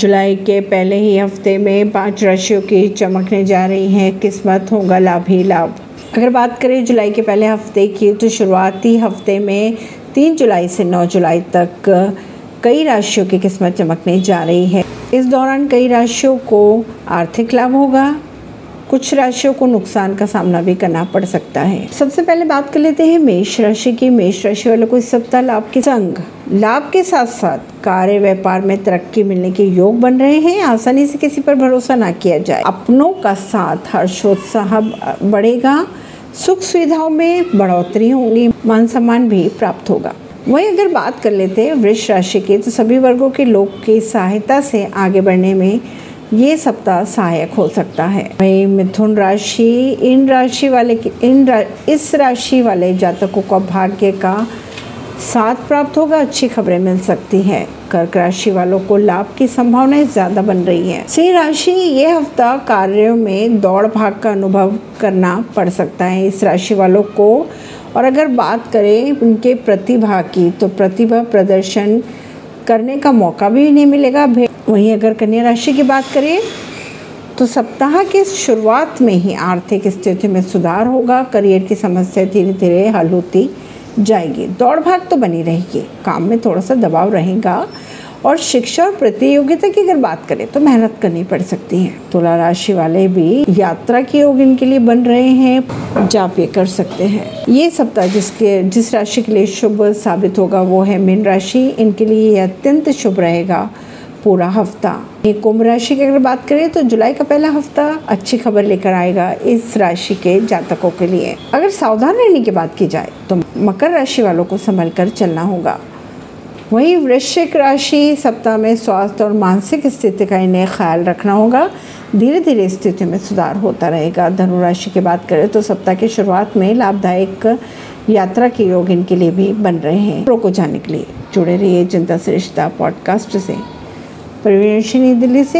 जुलाई के पहले ही हफ़्ते में पाँच राशियों की चमकने जा रही हैं। किस्मत होगा लाभ ही लाभ। अगर बात करें जुलाई के पहले हफ़्ते की तो शुरुआती हफ़्ते में तीन जुलाई से नौ जुलाई तक कई राशियों की किस्मत चमकने जा रही है। इस दौरान कई राशियों को आर्थिक लाभ होगा कुछ राशियों को नुकसान का सामना भी करना पड़ सकता है। सबसे पहले बात कर लेते हैं मेष राशि की। मेष राशि वालों को इस सप्ताह लाभ के संग, लाभ के साथ साथ कार्य, व्यापार में तरक्की मिलने के योग बन रहे हैं। आसानी से किसी पर भरोसा ना किया जाए। अपनों का साथ हर्षोत्साह बढ़ेगा, सुख सुविधाओं में बढ़ोतरी होगी, मान सम्मान भी प्राप्त होगा। वहीं अगर बात कर लेते हैं वृक्ष राशि की तो सभी वर्गों के लोग की सहायता से आगे बढ़ने में ये सप्ताह सहायक हो सकता है। वही मिथुन राशि इन राशि वाले इन रा, इस राशि वाले जातकों का भाग्य का साथ प्राप्त होगा अच्छी खबरें मिल सकती हैं। कर्क राशि वालों को लाभ की संभावनाएँ ज़्यादा बन रही है। सिंह राशि ये हफ़्ता कार्यों में दौड़ भाग का अनुभव करना पड़ सकता है इस राशि वालों को। और अगर बात करें उनके प्रतिभा की तो प्रतिभा प्रदर्शन करने का मौका भी नहीं मिलेगा। वहीं अगर कन्या राशि की बात करें तो सप्ताह के शुरुआत में ही आर्थिक स्थिति में सुधार होगा। करियर की समस्या धीरे धीरे हल होती जाएगी। दौड़ भाग तो बनी रहेगी। काम में थोड़ा सा दबाव रहेगा। और शिक्षा और प्रतियोगिता की अगर बात करें तो मेहनत करनी पड़ सकती है। तुला राशि वाले भी यात्रा के योग इनके लिए बन रहे हैं। जाप ये कर सकते हैं। ये सप्ताह जिसके, जिस राशि के लिए शुभ साबित होगा वो है मीन राशि। इनके लिए ये अत्यंत शुभ रहेगा पूरा हफ़्ता। कुंभ राशि की अगर बात करें तो जुलाई का पहला हफ़्ता अच्छी खबर लेकर आएगा इस राशि के जातकों के लिए। अगर सावधान रहने की बात की जाए तो मकर राशि वालों को संभल कर चलना होगा। वहीं वृश्चिक राशि सप्ताह में स्वास्थ्य और मानसिक स्थिति का इन्हें ख्याल रखना होगा। धीरे धीरे स्थिति में सुधार होता रहेगा। धनुराशि की बात करें तो सप्ताह की शुरुआत में लाभदायक यात्रा के योग इनके लिए भी बन रहे हैं। रोको जाने के लिए जुड़े रहिए जनता श्रेष्ठता पॉडकास्ट से। परवीन दिल्ली से।